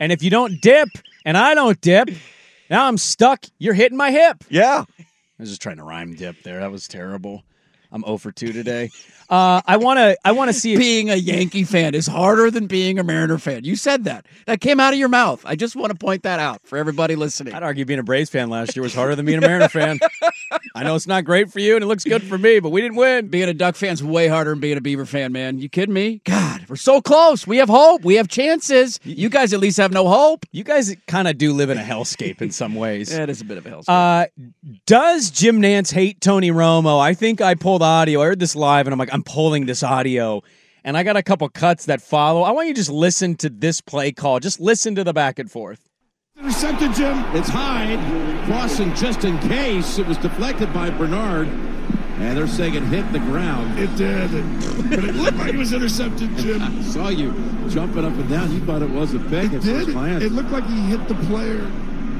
S3: And if you don't dip and I don't dip, now I'm stuck. You're hitting my hip.
S9: Yeah.
S3: I was just trying to rhyme dip there. That was terrible. I'm 0 for 2 today. Uh, I want to I want to see if
S4: being a Yankee fan is harder than being a Mariner fan. You said that. That came out of your mouth. I just want to point that out for everybody listening.
S3: I'd argue being a Braves fan last year was harder than being a Mariner fan. I know it's not great for you and it looks good for me, but we didn't win.
S4: Being a Duck fan's way harder than being a Beaver fan, man. You kidding me? God, we're so close. We have hope. We have chances. You guys at least have no hope.
S3: You guys kind of do live in a hellscape in some ways.
S4: Yeah, it is a bit of a hellscape.
S3: Uh, does Jim Nantz hate Tony Romo? I think I pulled audio. I heard this live, and I'm like, I'm pulling this audio, and I got a couple cuts that follow. I want you to just listen to this play call. Just listen to the back and forth.
S16: Intercepted, Jim. It's Hyde crossing just in case. It was deflected by Bernard. And they're saying it hit the ground.
S13: It did. But it looked like it was intercepted, Jim.
S16: I saw you jumping up and down. You thought it was a pick
S13: It did. It looked like he hit the player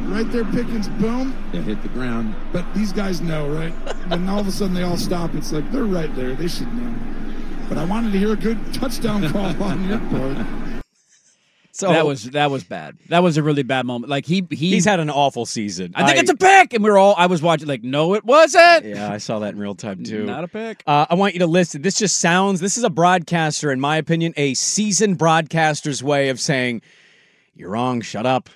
S13: right there, Pickens. Boom.
S16: It hit the ground.
S13: But these guys know, right? When all of a sudden they all stop, it's like they're right there. They should know. But I wanted to hear a good touchdown call on your part.
S3: So
S4: that was that was bad. That was a really bad moment. Like he he
S3: he's had an awful season.
S4: I think it's a pick, and we are all. I was watching. Like, no, it wasn't.
S3: Yeah, I saw that in real time too.
S4: Not a pick.
S3: Uh, I want you to listen. This just sounds. This is a broadcaster, in my opinion, a seasoned broadcaster's way of saying, "You're wrong. Shut up."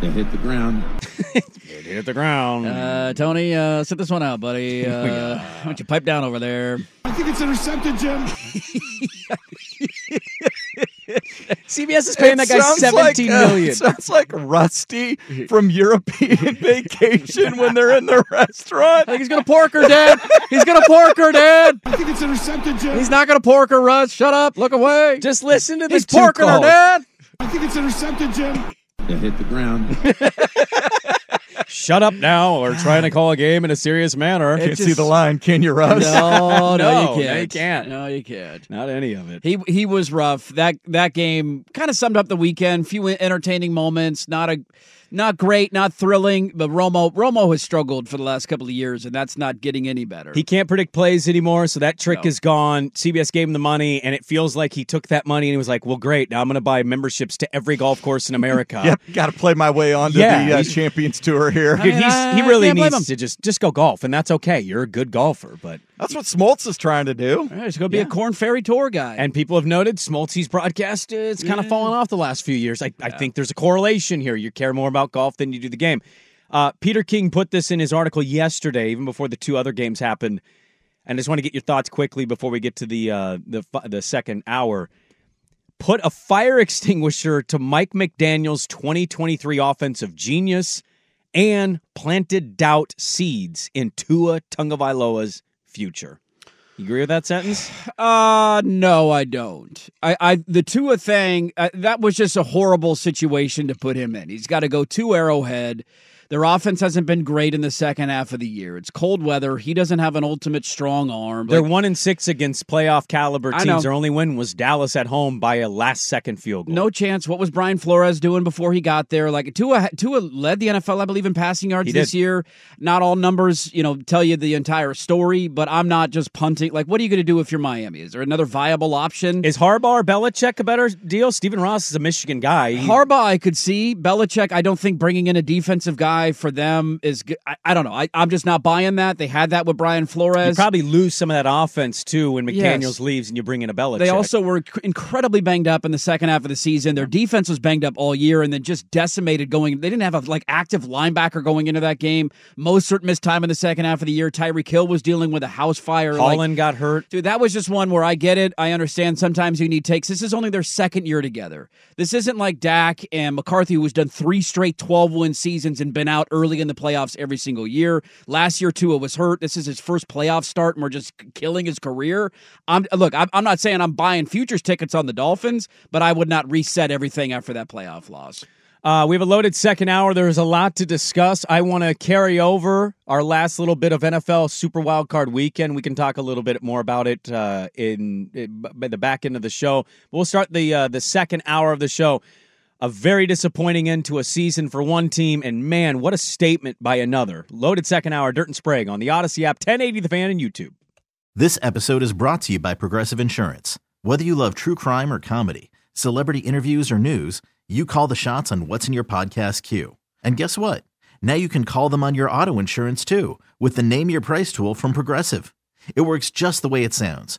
S16: They hit the ground.
S3: it hit the ground.
S4: Uh, Tony, uh, sit this one out, buddy. Uh, why don't you pipe down over there?
S15: I think it's intercepted, Jim.
S3: CBS is paying that guy
S9: sounds
S3: seventeen
S9: like, uh,
S3: million.
S9: it sounds like Rusty from European Vacation when they're in the restaurant.
S4: I think he's gonna pork her, Dad. He's gonna pork her, Dad.
S15: I think it's intercepted, Jim.
S4: He's not gonna pork her, Russ. Shut up. Look away.
S3: Just listen to this
S4: He's
S3: two
S4: porking her. Dad.
S15: I think it's intercepted, Jim.
S16: They hit the ground.
S3: Shut up now, or trying to call a game in a serious manner.
S9: Can't see the line, can you, Russ?
S4: No, no,
S3: No,
S4: you can't.
S3: you can't.
S4: No, you can't.
S3: Not any of it.
S4: He he was rough. That that game kind of summed up the weekend. Few entertaining moments. Not a not great, not thrilling. But Romo Romo has struggled for the last couple of years, and that's not getting any better.
S3: He can't predict plays anymore, so that trick
S4: No.
S3: is gone. CBS gave him the money, and it feels like he took that money and he was like, "Well, great. Now I'm going to buy memberships to every golf course in America."
S9: Yep, got to play my way onto
S3: Yeah,
S9: the uh, Champions Tour here.
S3: Dude, he's,
S4: I-
S3: he really needs
S4: him.
S3: to just just go golf, and that's okay. You're a good golfer, but
S9: That's what Smoltz is trying to do.
S4: All right, he's going to be a Korn Ferry Tour guy.
S3: and people have noted Smoltz's broadcast is kind of fallen off the last few years. I, I think there's a correlation here. You care more about golf than you do the game. Uh, Peter King put this in his article yesterday, even before the two other games happened. And I just want to get your thoughts quickly before we get to the uh, the the second hour. Put a fire extinguisher to Mike McDaniel's 2023 offensive genius and planted doubt seeds in Tua Tagovailoa's future. You agree with that sentence?
S4: Uh no, I don't. I, I the Tua thing uh, that was just a horrible situation to put him in. He's got to go to Arrowhead. Their offense hasn't been great in the second half of the year. It's cold weather. He doesn't have an ultimate strong arm.
S3: They're
S4: Like,
S3: one and six against playoff caliber teams. Their only win was Dallas at home by a last second field goal.
S4: no chance. What was Brian Flores doing before he got there? Like Tua, Tua led the NFL, I believe, in passing yards
S3: He
S4: this
S3: did.
S4: year. Not all numbers, you know, tell you the entire story. But I'm not just punting. Like, what are you going to do if you're Miami? Is there another viable option?
S3: Is Harbaugh or Belichick a better deal? Stephen Ross is a Michigan guy.
S4: Harbaugh, I could see. Belichick, I don't think bringing in a defensive guy for them is good. I, I don't know. I, I'm just not buying that. They had that with Brian
S3: you
S4: Flores.
S3: probably lose some of that offense too when McDaniels
S4: Yes.
S3: leaves and you bring in a Belichick.
S4: They also were inc- incredibly banged up in the second half of the season. Their defense was banged up all year and then just decimated going. They didn't have a like active linebacker going into that game. Mostert missed time in the second half of the year. Tyreek Hill was dealing with a house fire. Like,
S3: got hurt.
S4: Dude, that was just one where I get it. I understand sometimes you need takes. This is only their second year together. This isn't like Dak and McCarthy, who's done three straight 12 win seasons and been out early in the playoffs every single year. Last year, Tua was hurt. This is his first playoff start, and we're just killing his career. I'm Look, I'm, not saying I'm buying futures tickets on the Dolphins, but I would not reset everything after that playoff loss.
S3: Uh, we have a loaded second hour. There's a lot to discuss. I want to carry over our last little bit of NFL Super Wild Card Weekend. We can talk a little bit more about it uh, in, in the back end of the show. But we'll start the uh, the second hour of the show. A very disappointing end to a season for one team, and man, what a statement by another. Loaded second hour, Dirt and Sprague on the Audacy app, 1080 The Fan, and YouTube.
S10: This episode is brought to you by Progressive Insurance. Whether you love true crime or comedy, celebrity interviews or news, you call the shots on what's in your podcast queue. And guess what? Now you can call them on your auto insurance too with the Name Your Price tool from Progressive. It works just the way it sounds.